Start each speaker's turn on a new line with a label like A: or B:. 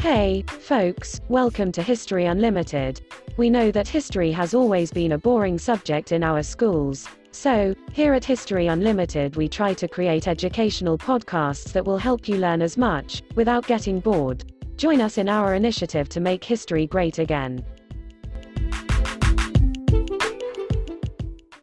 A: Hey, folks, welcome to History Unlimited. We know that history has always been a boring subject in our schools. So, here at History Unlimited, we try to create educational podcasts that will help you learn as much, without getting bored. Join us in our initiative to make history great again.